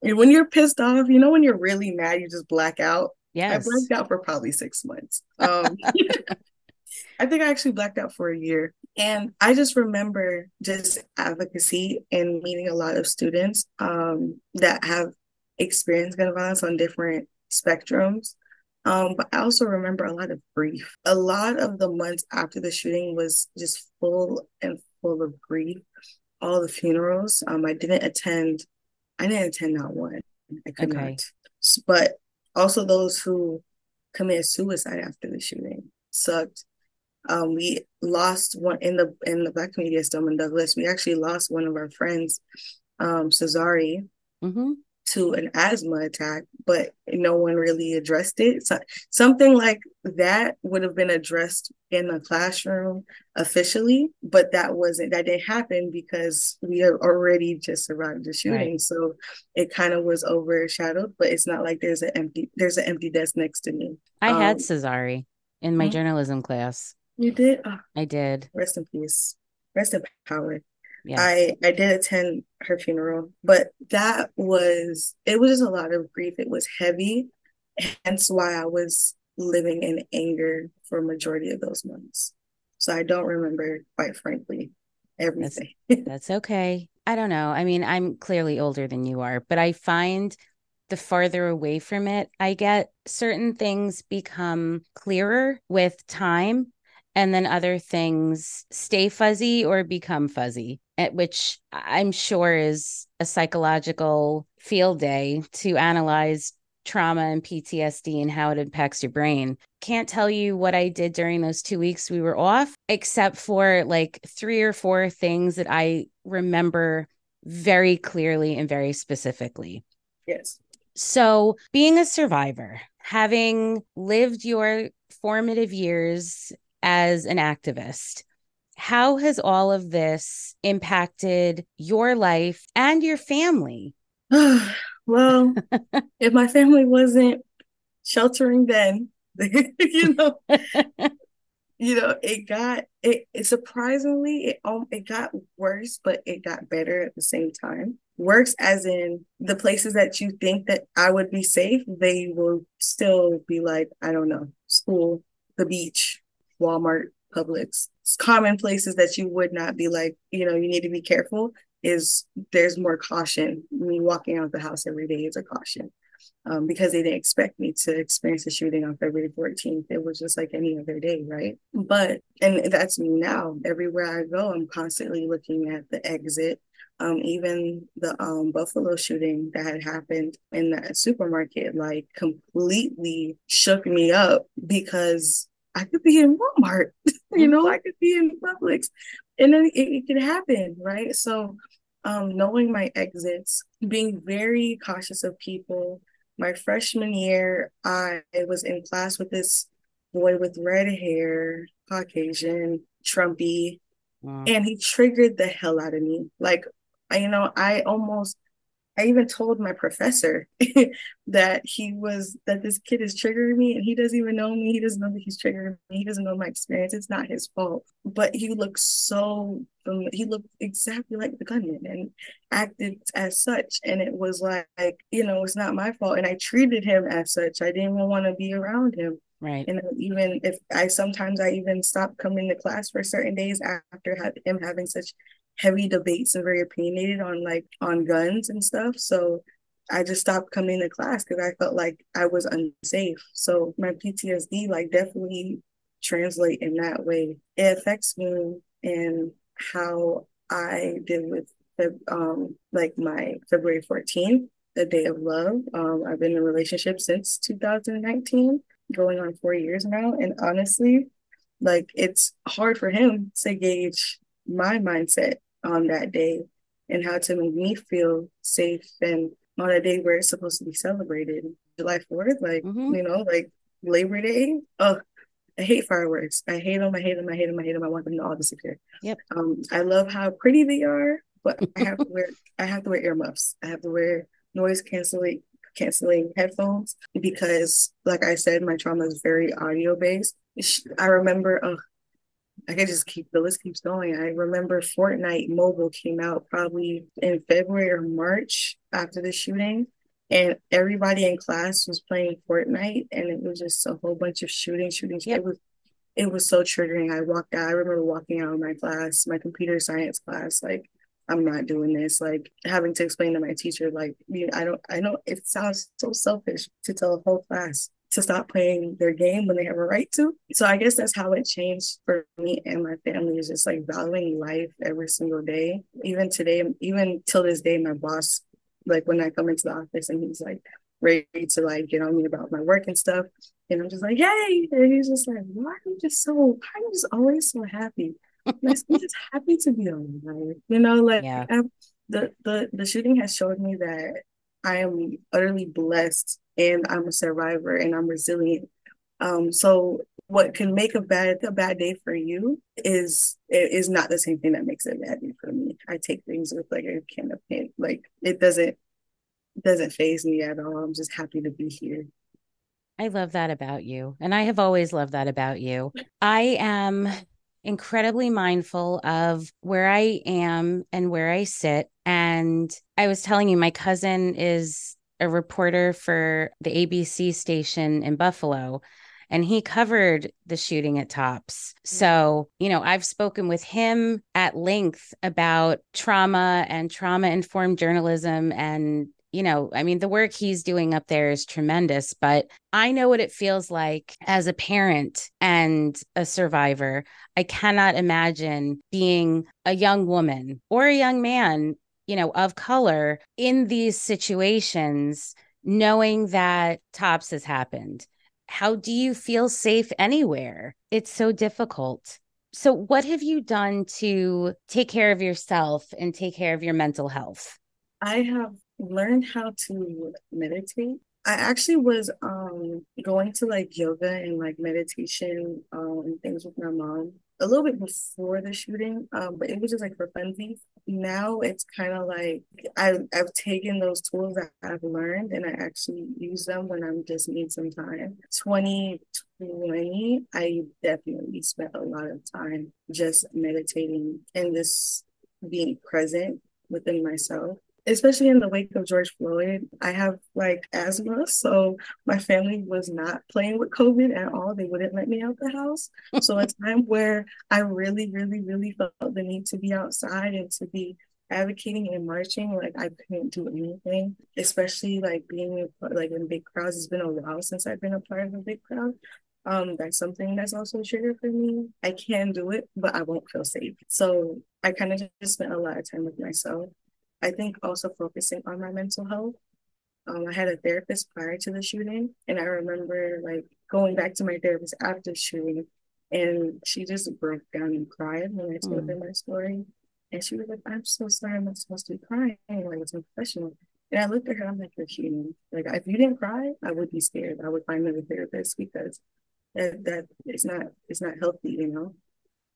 when you're pissed off, you know, when you're really mad, you just black out. Yes. I blacked out for probably six months. Um, I think I actually blacked out for a year. And I just remember just advocacy and meeting a lot of students um, that have experienced gun violence on different spectrums. Um, but I also remember a lot of grief. A lot of the months after the shooting was just full and full of grief. All the funerals. Um, I didn't attend. I didn't attend not one. I could okay. not. But also those who committed suicide after the shooting sucked. Um, we lost one in the in the Black community at Stoneman Douglas. We actually lost one of our friends, um, Cesari, mm-hmm to an asthma attack, but no one really addressed it. So something like that would have been addressed in the classroom officially, but that wasn't that didn't happen because we had already just survived the shooting. Right. So it kind of was overshadowed, but it's not like there's an empty there's an empty desk next to me. I um, had Cesari in my mm-hmm. journalism class. You did? Oh, I did. Rest in peace. Rest in power. I I did attend her funeral, but that was it was just a lot of grief. It was heavy, hence why I was living in anger for a majority of those months. So I don't remember, quite frankly, everything. That's, that's okay. I don't know. I mean, I'm clearly older than you are, but I find the farther away from it I get, certain things become clearer with time and then other things stay fuzzy or become fuzzy which i'm sure is a psychological field day to analyze trauma and ptsd and how it impacts your brain. Can't tell you what i did during those two weeks we were off except for like three or four things that i remember very clearly and very specifically. Yes. So being a survivor having lived your formative years as an activist. How has all of this impacted your life and your family? well, if my family wasn't sheltering then, you know, you know, it got it, it surprisingly it um it got worse, but it got better at the same time. Worse as in the places that you think that I would be safe, they will still be like, I don't know, school, the beach, Walmart, Publix, common places that you would not be like, you know, you need to be careful is there's more caution. Me walking out the house every day is a caution. Um, because they didn't expect me to experience a shooting on February 14th. It was just like any other day, right? But, and that's me now. Everywhere I go, I'm constantly looking at the exit. Um, even the um, Buffalo shooting that had happened in that supermarket, like completely shook me up because I could be in Walmart, you know, I could be in Publix, and then it, it could happen, right? So, um, knowing my exits, being very cautious of people. My freshman year, I was in class with this boy with red hair, Caucasian, Trumpy, wow. and he triggered the hell out of me. Like, you know, I almost I even told my professor that he was that this kid is triggering me and he doesn't even know me. He doesn't know that he's triggering me. He doesn't know my experience. It's not his fault. But he looked so he looked exactly like the gunman and acted as such. And it was like, you know, it's not my fault. And I treated him as such. I didn't even want to be around him. Right. And even if I sometimes I even stopped coming to class for certain days after him having such heavy debates and very opinionated on like on guns and stuff. So I just stopped coming to class because I felt like I was unsafe. So my PTSD like definitely translate in that way. It affects me and how I did with um like my February 14th, the day of love. Um, I've been in a relationship since 2019, going on four years now. And honestly, like it's hard for him to gauge my mindset on that day and how to make me feel safe and on a day where it's supposed to be celebrated. July 4th, like, mm-hmm. you know, like Labor Day. Oh, I hate fireworks. I hate them. I hate them. I hate them. I hate them. I want them to all disappear. Yep. Um, I love how pretty they are, but I have to wear I have to wear earmuffs. I have to wear noise canceling canceling headphones because, like I said, my trauma is very audio based. I remember, oh, I can just keep the list keeps going. I remember Fortnite Mobile came out probably in February or March after the shooting, and everybody in class was playing Fortnite, and it was just a whole bunch of shooting, shooting. Yep. It was it was so triggering. I walked out. I remember walking out of my class, my computer science class, like I'm not doing this. Like having to explain to my teacher, like you know, I don't, I know it sounds so selfish to tell a whole class to stop playing their game when they have a right to. So I guess that's how it changed for me and my family is just like valuing life every single day. Even today, even till this day, my boss, like when I come into the office and he's like ready to like get on me about my work and stuff. And I'm just like, hey. And he's just like, why are you just so, why are you just always so happy? I'm just happy to be alive. You know, like yeah. Um, the, the the shooting has showed me that I am utterly blessed and I'm a survivor and I'm resilient. Um, so what can make a bad a bad day for you is is not the same thing that makes it a bad day for me. I take things with like a can of paint. Like it doesn't doesn't phase me at all. I'm just happy to be here. I love that about you. And I have always loved that about you. I am incredibly mindful of where I am and where I sit. And I was telling you, my cousin is a reporter for the ABC station in Buffalo and he covered the shooting at Tops. Mm-hmm. So, you know, I've spoken with him at length about trauma and trauma informed journalism and you know, I mean, the work he's doing up there is tremendous, but I know what it feels like as a parent and a survivor. I cannot imagine being a young woman or a young man, you know, of color in these situations, knowing that TOPS has happened. How do you feel safe anywhere? It's so difficult. So, what have you done to take care of yourself and take care of your mental health? I have learned how to meditate. I actually was um going to like yoga and like meditation um and things with my mom a little bit before the shooting, um, but it was just like for funsies. Now it's kind of like I I've taken those tools that I've learned and I actually use them when I'm just need some time. 2020, I definitely spent a lot of time just meditating and just being present within myself especially in the wake of George Floyd, I have like asthma. So my family was not playing with COVID at all. They wouldn't let me out the house. so a time where I really, really, really felt the need to be outside and to be advocating and marching, like I couldn't do anything, especially like being like in big crowds. It's been a while since I've been a part of a big crowd. Um, that's something that's also a trigger for me. I can do it, but I won't feel safe. So I kind of just spent a lot of time with myself I think also focusing on my mental health. Um, I had a therapist prior to the shooting, and I remember like going back to my therapist after shooting, and she just broke down and cried when I told mm. her my story. And she was like, "I'm so sorry, I'm not supposed to be crying. Like it's unprofessional." And I looked at her, I'm like, "You're human. Like if you didn't cry, I would be scared. I would find another therapist because that that is not it's not healthy, you know."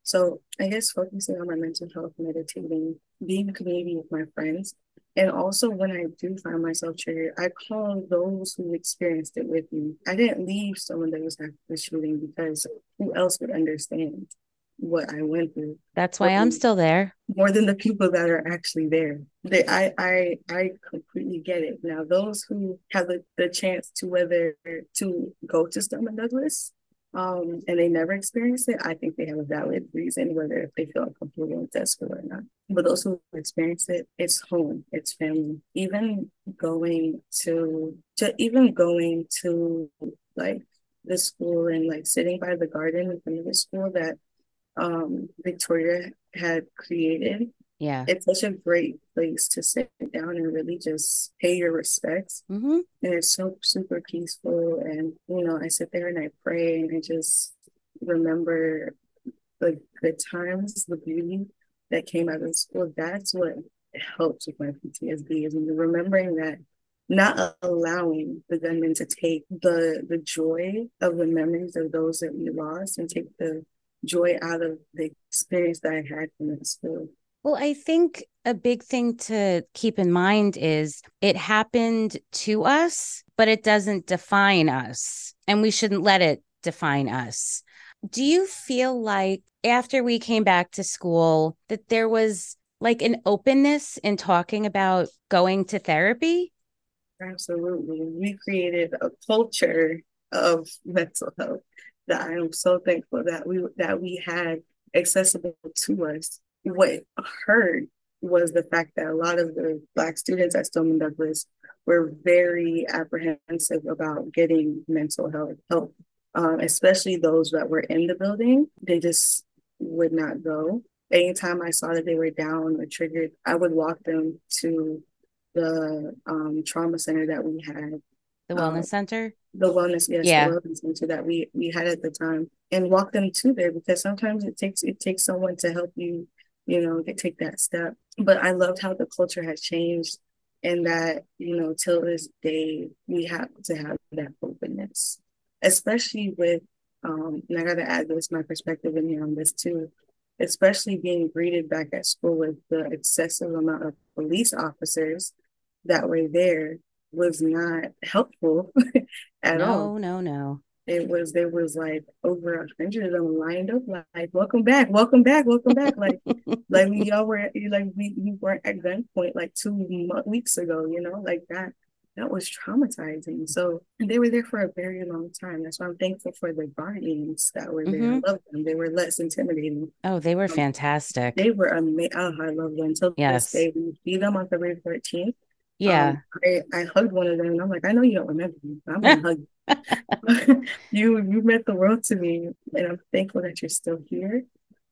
So I guess focusing on my mental health, meditating, being in community with my friends. And also, when I do find myself triggered, I call those who experienced it with me. I didn't leave someone that was after the shooting because who else would understand what I went through? That's why I'm still there. More than the people that are actually there. They, I, I, I completely get it. Now, those who have the, the chance to whether to go to Stoneman Douglas um, and they never experience it, I think they have a valid reason whether if they feel uncomfortable going to school or not. But those who experience it, it's home, it's family. Even going to to even going to like the school and like sitting by the garden in front of the school that um, Victoria had created yeah. It's such a great place to sit down and really just pay your respects. Mm-hmm. And it's so super peaceful. And, you know, I sit there and I pray and I just remember the good times, the beauty that came out of school. That's what helps with my PTSD is remembering that not allowing the gunman to take the the joy of the memories of those that we lost and take the joy out of the experience that I had from that school. Well, I think a big thing to keep in mind is it happened to us, but it doesn't define us, and we shouldn't let it define us. Do you feel like after we came back to school that there was like an openness in talking about going to therapy? Absolutely. We created a culture of mental health that I am so thankful that we that we had accessible to us what hurt was the fact that a lot of the Black students at Stoneman Douglas were very apprehensive about getting mental health help, um, especially those that were in the building. They just would not go. Anytime I saw that they were down or triggered, I would walk them to the um, trauma center that we had. The wellness um, center? The wellness, yes, yeah. the wellness center that we we had at the time, and walk them to there because sometimes it takes it takes someone to help you you know, they take that step. But I loved how the culture has changed and that, you know, till this day, we have to have that openness, especially with, um, and I got to add this, my perspective in here on this too, especially being greeted back at school with the excessive amount of police officers that were there was not helpful at no, all. No, no, no it was there was like over a hundred of them lined up like welcome back welcome back welcome back. Like like we all were like we, we weren't at gunpoint like two weeks ago you know? Like that that was traumatizing. So they were there for a very long time. That's why i'm thankful for the guardians that were there. Mm-hmm. i love them. They were less intimidating. Oh they were um, fantastic. they were amazing oh, i love them until yes. they we see them on february 13th yeah. Um, I, I hugged one of them and i'm like i know you don't remember me i'm gonna hug you you you meant the world to me, and I'm thankful that you're still here.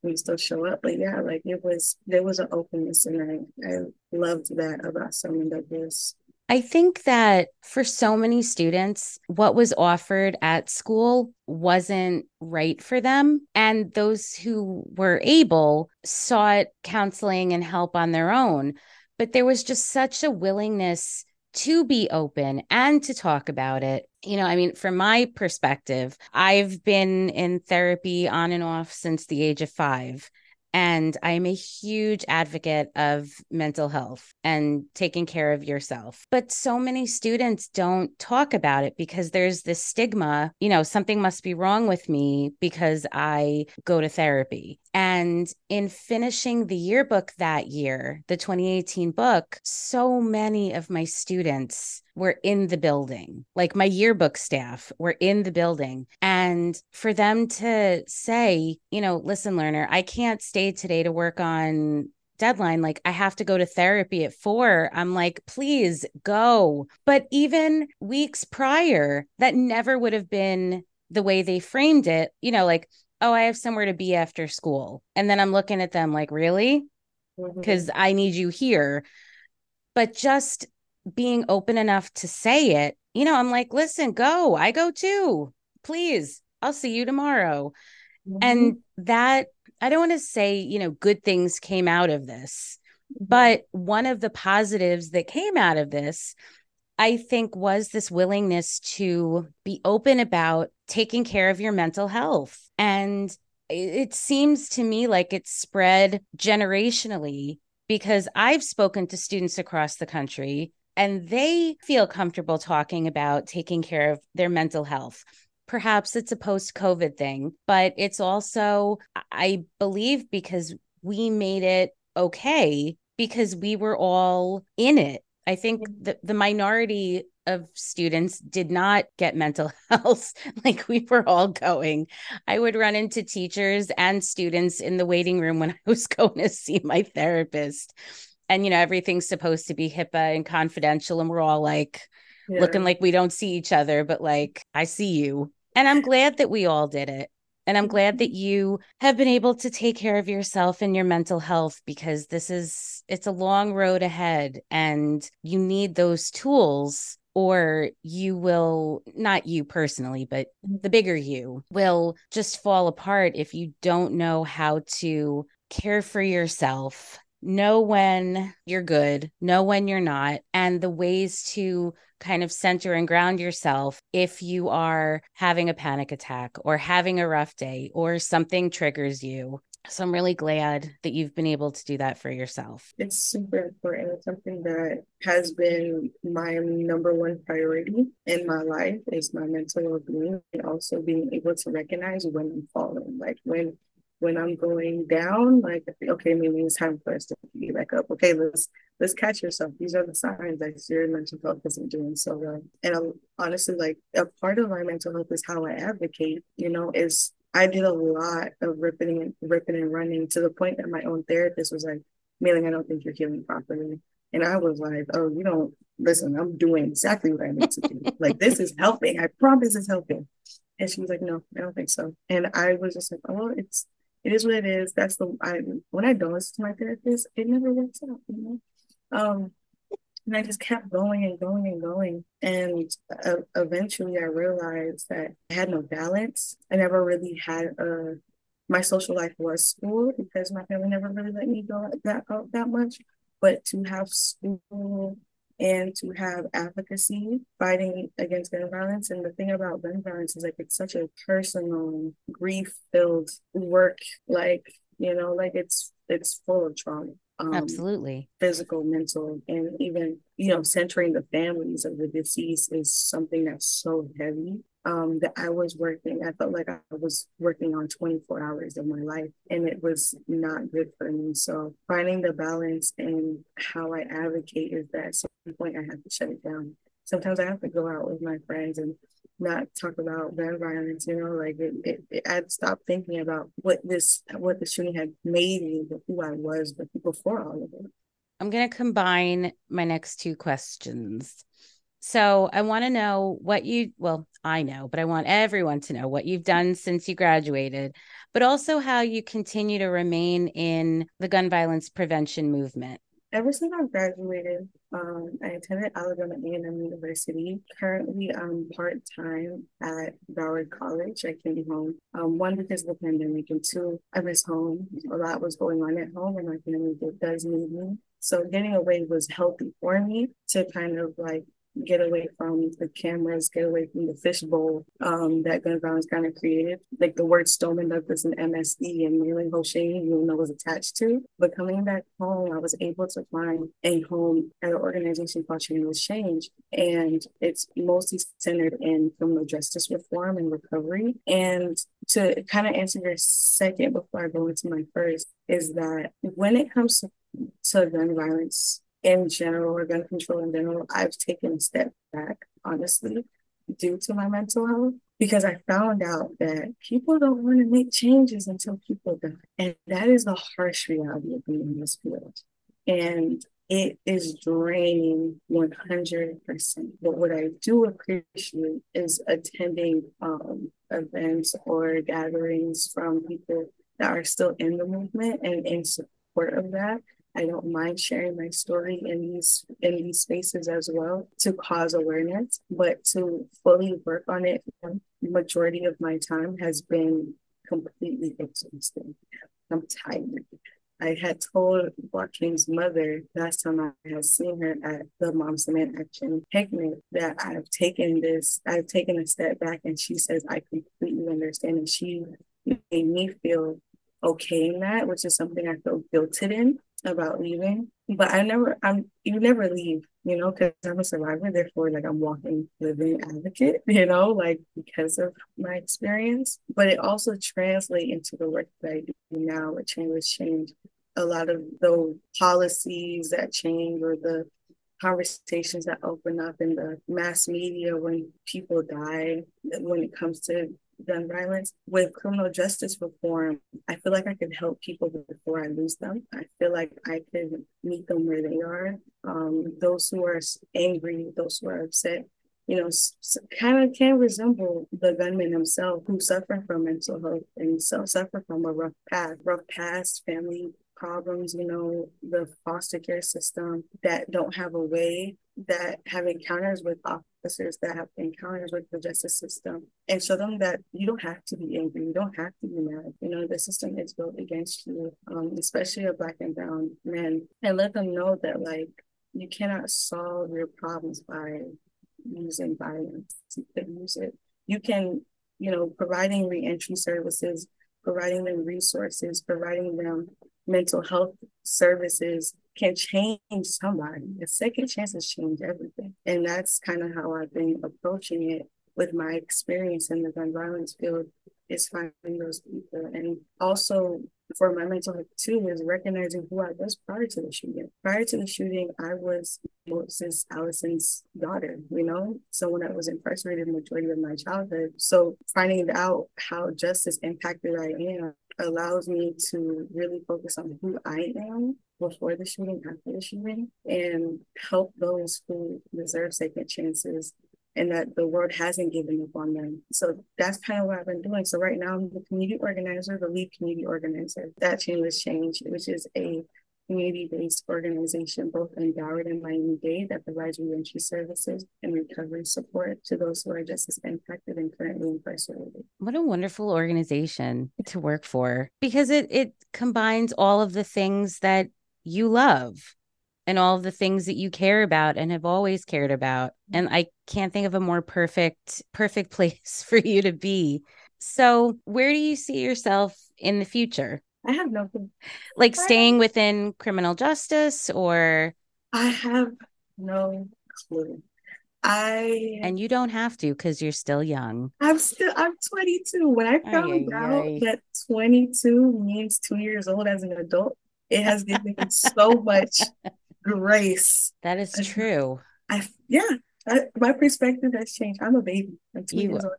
You still show up, but yeah, like it was there was an openness, and I I loved that about someone that was. I think that for so many students, what was offered at school wasn't right for them. And those who were able sought counseling and help on their own. But there was just such a willingness to be open and to talk about it. You know, I mean, from my perspective, I've been in therapy on and off since the age of five. And I'm a huge advocate of mental health and taking care of yourself. But so many students don't talk about it because there's this stigma, you know, something must be wrong with me because I go to therapy. And in finishing the yearbook that year, the 2018 book, so many of my students were in the building. Like my yearbook staff were in the building. And for them to say, you know, listen, learner, I can't stay today to work on deadline. Like i have to go to therapy at 4 i'm like please go. But even weeks prior that never would have been the way they framed it. You know like oh i have somewhere to be after school. And then i'm looking at them like really? Because mm-hmm. i need you here. But just being open enough to say it, you know, I'm like, listen, go. I go too. Please. I'll see you tomorrow. Mm-hmm. And that I don't want to say, you know, good things came out of this, mm-hmm. but one of the positives that came out of this, I think, was this willingness to be open about taking care of your mental health. And it seems to me like it's spread generationally because I've spoken to students across the country and they feel comfortable talking about taking care of their mental health. Perhaps it's a post COVID thing, but it's also, I believe, because we made it okay because we were all in it. I think mm-hmm. the, the minority of students did not get mental health like we were all going. I would run into teachers and students in the waiting room when I was going to see my therapist. And, you know, everything's supposed to be HIPAA and confidential. And we're all like yeah. looking like we don't see each other, but like, I see you. And I'm glad that we all did it. And I'm glad that mm-hmm. you have been able to take care of yourself and your mental health because this is, it's a long road ahead and you need those tools or you will not you personally but mm-hmm. the bigger you will just fall apart if you don't know how to care for yourself know when you're good know when you're not and the ways to kind of center and ground yourself if you are having a panic attack or having a rough day or something triggers you so I'm really glad that you've been able to do that for yourself. It's super important. It's something that has been my number one priority in my life is my mental well-being and also being able to recognize when I'm falling. Like when when I'm going down, like okay, maybe it's time for us to get back up. Okay, let's let's catch yourself. These are the signs that your mental health isn't doing so well. And I'm, honestly, like a part of my mental health is how I advocate. You know, is I did a lot of ripping and ripping and running to the point that my own therapist was like, Mei-Ling, I don't think you're healing properly. And I was like, oh, you don't listen, I'm doing exactly what I need to do. like this is helping. I promise it's helping. And she was like, no, I don't think so. And I was just like, oh, it's it is what it is. That's the I when I don't listen to my therapist, it never works out, you know. Um, and I just kept going and going and going. And uh, eventually I realized that I had no balance. I never really had a, my social life was school because my family never really let me go that out that much. But to have school and to have advocacy fighting against gun violence. And the thing about gun violence is like it's such a personal, grief filled work. Like, you know, like it's it's full of trauma um, absolutely physical mental and even you know centering the families of the deceased is something that's so heavy um, that i was working i felt like i was working on 24 hours of my life and it was not good for me so finding the balance and how i advocate is that at some point i have to shut it down sometimes i have to go out with my friends and not talk about gun violence, you know, like it, it, it, I'd stop thinking about what this, what the shooting had made me, but who I was before all of it. I'm going to combine my next two questions. So I want to know what you, well, I know, but I want everyone to know what you've done since you graduated, but also how you continue to remain in the gun violence prevention movement ever since I graduated, um, I attended Alabama A&M University. Currently, I'm part-time at Broward College. I came home, um, one, because of the pandemic, and two, I miss home. A lot was going on at home, and my family does need me. So getting away was healthy for me to kind of like get away from the cameras, get away from the fishbowl um, that gun violence kind of created. Like the word Stoneman Douglas and MSD and Mei-Ling Ho Shing, you know, was attached to. But coming back home, I was able to find a home at an organization called Chainless Change. And it's mostly centered in criminal justice reform and recovery. And to kind of answer your second before I go into my first, is that when it comes to gun violence, in general or gun control in general, I've taken a step back, honestly, due to my mental health, because I found out that people don't want to make changes until people die. And that is the harsh reality of being in this field. And it is draining 100%. But what I do appreciate is attending um, events or gatherings from people that are still in the movement and in support of that I don't mind sharing my story in these in these spaces as well to cause awareness, but to fully work on it, the majority of my time has been completely exhausting. I'm tired. I had told Joaquin's mother last time I had seen her at the Moms Demand Action picnic that I've taken this, I've taken a step back, and she says I completely understand, and she made me feel okay in that, which is something I feel guilted in about leaving, but I never, I'm, you never leave, you know, because I'm a survivor. Therefore, like I'm walking, living advocate, you know, like because of my experience. But it also translates into the work that I do now, which change, change a lot of the policies that change or the conversations that open up in the mass media when people die when it comes to gun violence with criminal justice reform i feel like i could help people before i lose them. I feel like i could meet them where they are. Um, those who are angry those who are upset you know, kind of can resemble the gunman himself who suffer from mental health and so suffer from a rough past, rough past, family problems, you know, the foster care system that don't have a way that have encounters with officers that have encounters with the justice system and show them that you don't have to be angry, you don't have to be mad. You know, the system is built against you, um, especially a black and brown men, and let them know that like you cannot solve your problems by using violence. You use it. You can, you know, providing reentry services, providing them resources, providing them mental health services can change somebody. A second chance chances change everything. And that's kind of how I've been approaching it with my experience in the gun violence field is finding those people. And also for my mental health too is recognizing who I was prior to the shooting. Prior to the shooting, I was Moses Allison's daughter, you know, someone that was incarcerated the majority of my childhood. So finding out how justice impacted I am allows me to really focus on who I am before the shooting, after the shooting, and help those who deserve second chances and that the world hasn't given up on them. So that's kind of what I've been doing. So right now I'm the community organizer, the lead community organizer. That Chainless Change, which is a community-based organization both in Broward and Miami-Dade that provides reentry services and recovery support to those who are just as impacted and currently incarcerated. What a wonderful organization to work for because it it combines all of the things that you love and all of the things that you care about and have always cared about. Mm-hmm. And I can't think of a more perfect, perfect place for you to be. So, where do you see yourself in the future? I have no clue. like staying within criminal justice or I have no clue. I and you don't have to because you're still young. I'm still I'm 22. When I found aye, out aye. that 22 means two years old as an adult, it has given me so much grace. That is true. I yeah, I, my perspective has changed. I'm a baby. I'm two you, years old.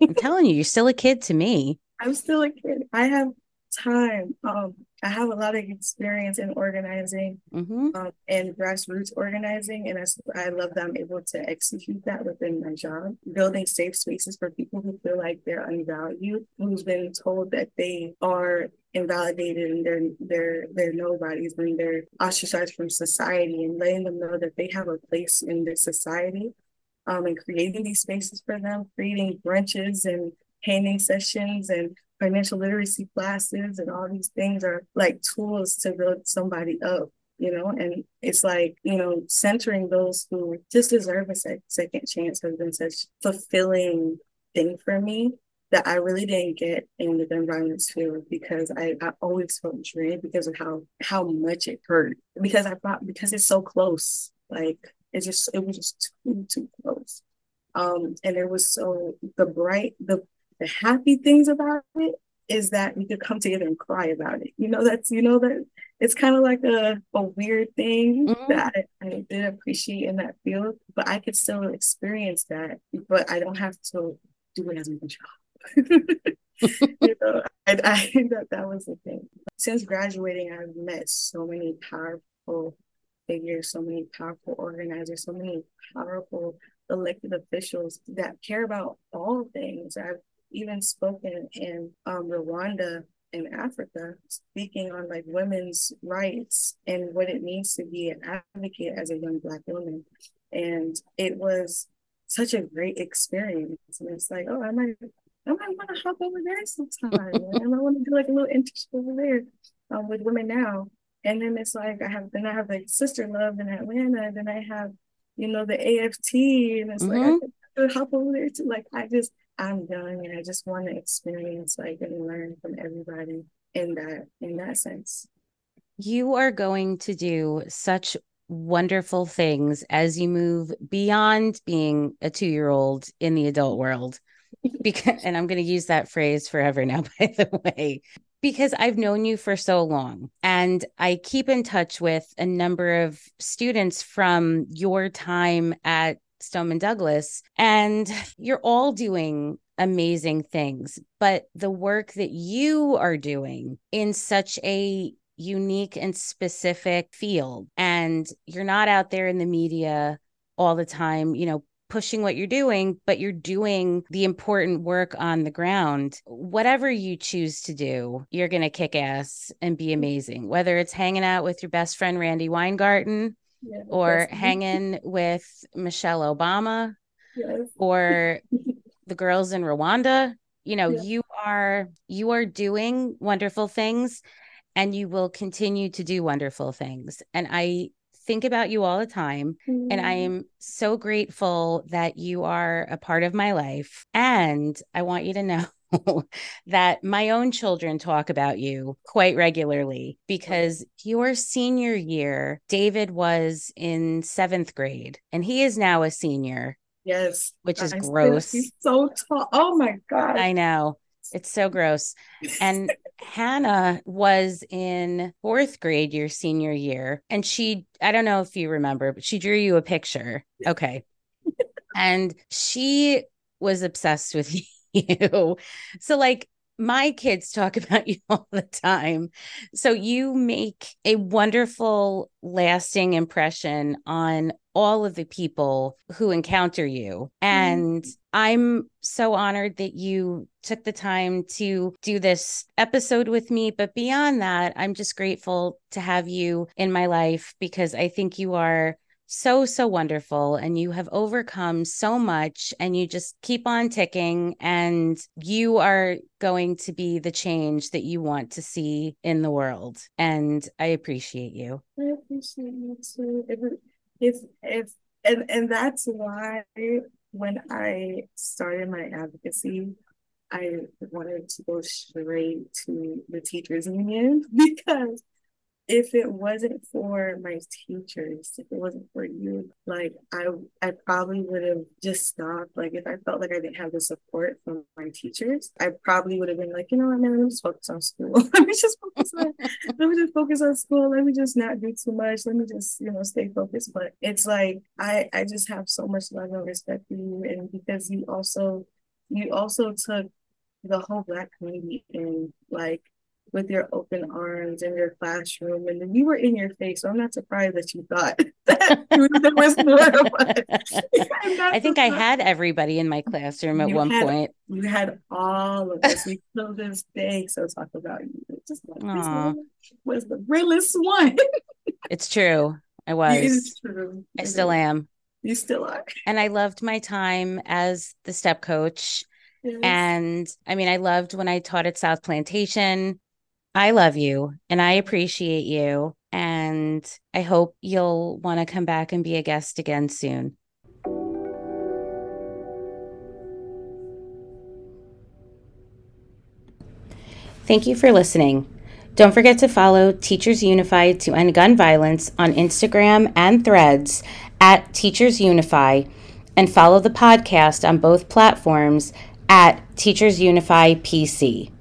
I'm telling you, you're still a kid to me. I'm still a kid. I have time. Um, I have a lot of experience in organizing mm-hmm. um, and grassroots organizing, and I, I love that I'm able to execute that within my job. Building safe spaces for people who feel like they're unvalued, who's been told that they are invalidated and they're they're they're nobodies when they're ostracized from society, and letting them know that they have a place in this society. Um, and creating these spaces for them, creating brunches and painting sessions and financial literacy classes and all these things are like tools to build somebody up you know? And it's like you know centering those who just deserve a sec- second chance has been such fulfilling thing for me that I really didn't get in the gun violence field because I, I always felt drained because of how how much it hurt. Because I thought because it's so close like it just it was just too too close. Um and it was so the bright the the happy things about it is that we could come together and cry about it. You know, that's, you know, that it's kind of like a, a weird thing mm-hmm. that I, I did appreciate in that field, but I could still experience that, but I don't have to do it as my job. you know, I, I think that that was the thing. Since graduating, I've met so many powerful figures, so many powerful organizers, so many powerful elected officials that care about all things. I've even spoken in um, Rwanda in Africa, speaking on like women's rights and what it means to be an advocate as a young Black woman. And it was such a great experience. And it's like, oh, I might, I might want to hop over there sometime. I might want to do like a little internship over there um, with women now. And then it's like I have then I have like sister love in Atlanta. Then I have, you know, the AFT, and it's mm-hmm. like I mm-hmm. could hop over there too. Like I just I'm young and I just want to experience like and learn from everybody in that in that sense. You are going to do such wonderful things as you move beyond being a two year old in the adult world. Because, and I'm going to use that phrase forever now, by the way, because I've known you for so long and I keep in touch with a number of students from your time at Stoneman Douglas, and you're all doing amazing things. But the work that you are doing in such a unique and specific field, and you're not out there in the media all the time, you know, pushing what you're doing, but you're doing the important work on the ground. Whatever you choose to do, you're going to kick ass and be amazing. Whether it's hanging out with your best friend, Randi Weingarten, or hanging with Michelle Obama, yes. or the girls in Rwanda. You know, you are you are doing wonderful things and you will continue to do wonderful things. And I think about you all the time. Mm-hmm. And I mm. am so grateful that you are a part of my life. And I want you to know that my own children talk about you quite regularly because your senior year, David was in seventh grade and he is now a senior. Yes. Which is I gross. He's so tall. Oh my God. I know. It's so gross. And Hannah was in fourth grade your senior year. And she, I don't know if you remember, but she drew you a picture. Okay. and she was obsessed with you. So, like, my kids talk about you all the time. So you make a wonderful, lasting impression on all of the people who encounter you. And mm-hmm. I'm so honored that you took the time to do this episode with me. But beyond that, I'm just grateful to have you in my life because I think you are so, so wonderful. And you have overcome so much and you just keep on ticking. And you are going to be the change that you want to see in the world. And I appreciate you. I appreciate you too. If, if, and, and that's why when I started my advocacy, I wanted to go straight to the teachers union because if it wasn't for my teachers, if it wasn't for you, like I I probably would have just stopped. Like if I felt like I didn't have the support from my teachers, I probably would have been like, you know what, man, let me just focus on school. let me just focus on let me just focus on school. Let me just not do too much. Let me just, you know, stay focused. But it's like I I just have so much love and respect for you. And because you also you also took the whole black community and like with your open arms in your classroom, and then you were in your face. So I'm not surprised that you thought that there was more of us. I think I had everybody in my classroom at you one had, point. You had all of us. We still this big, so talk about you. Just like, was the realest one. it's true. I was. It is true. I still am. You still are. And I loved my time as the step coach. Yes. And I mean, I loved when I taught at South Plantation. I love you and I appreciate you. And I hope you'll want to come back and be a guest again soon. Thank you for listening. Don't forget to follow Teachers Unified to End Gun Violence on Instagram and threads at Teachers Unify and follow the podcast on both platforms at Teachers Unify PC.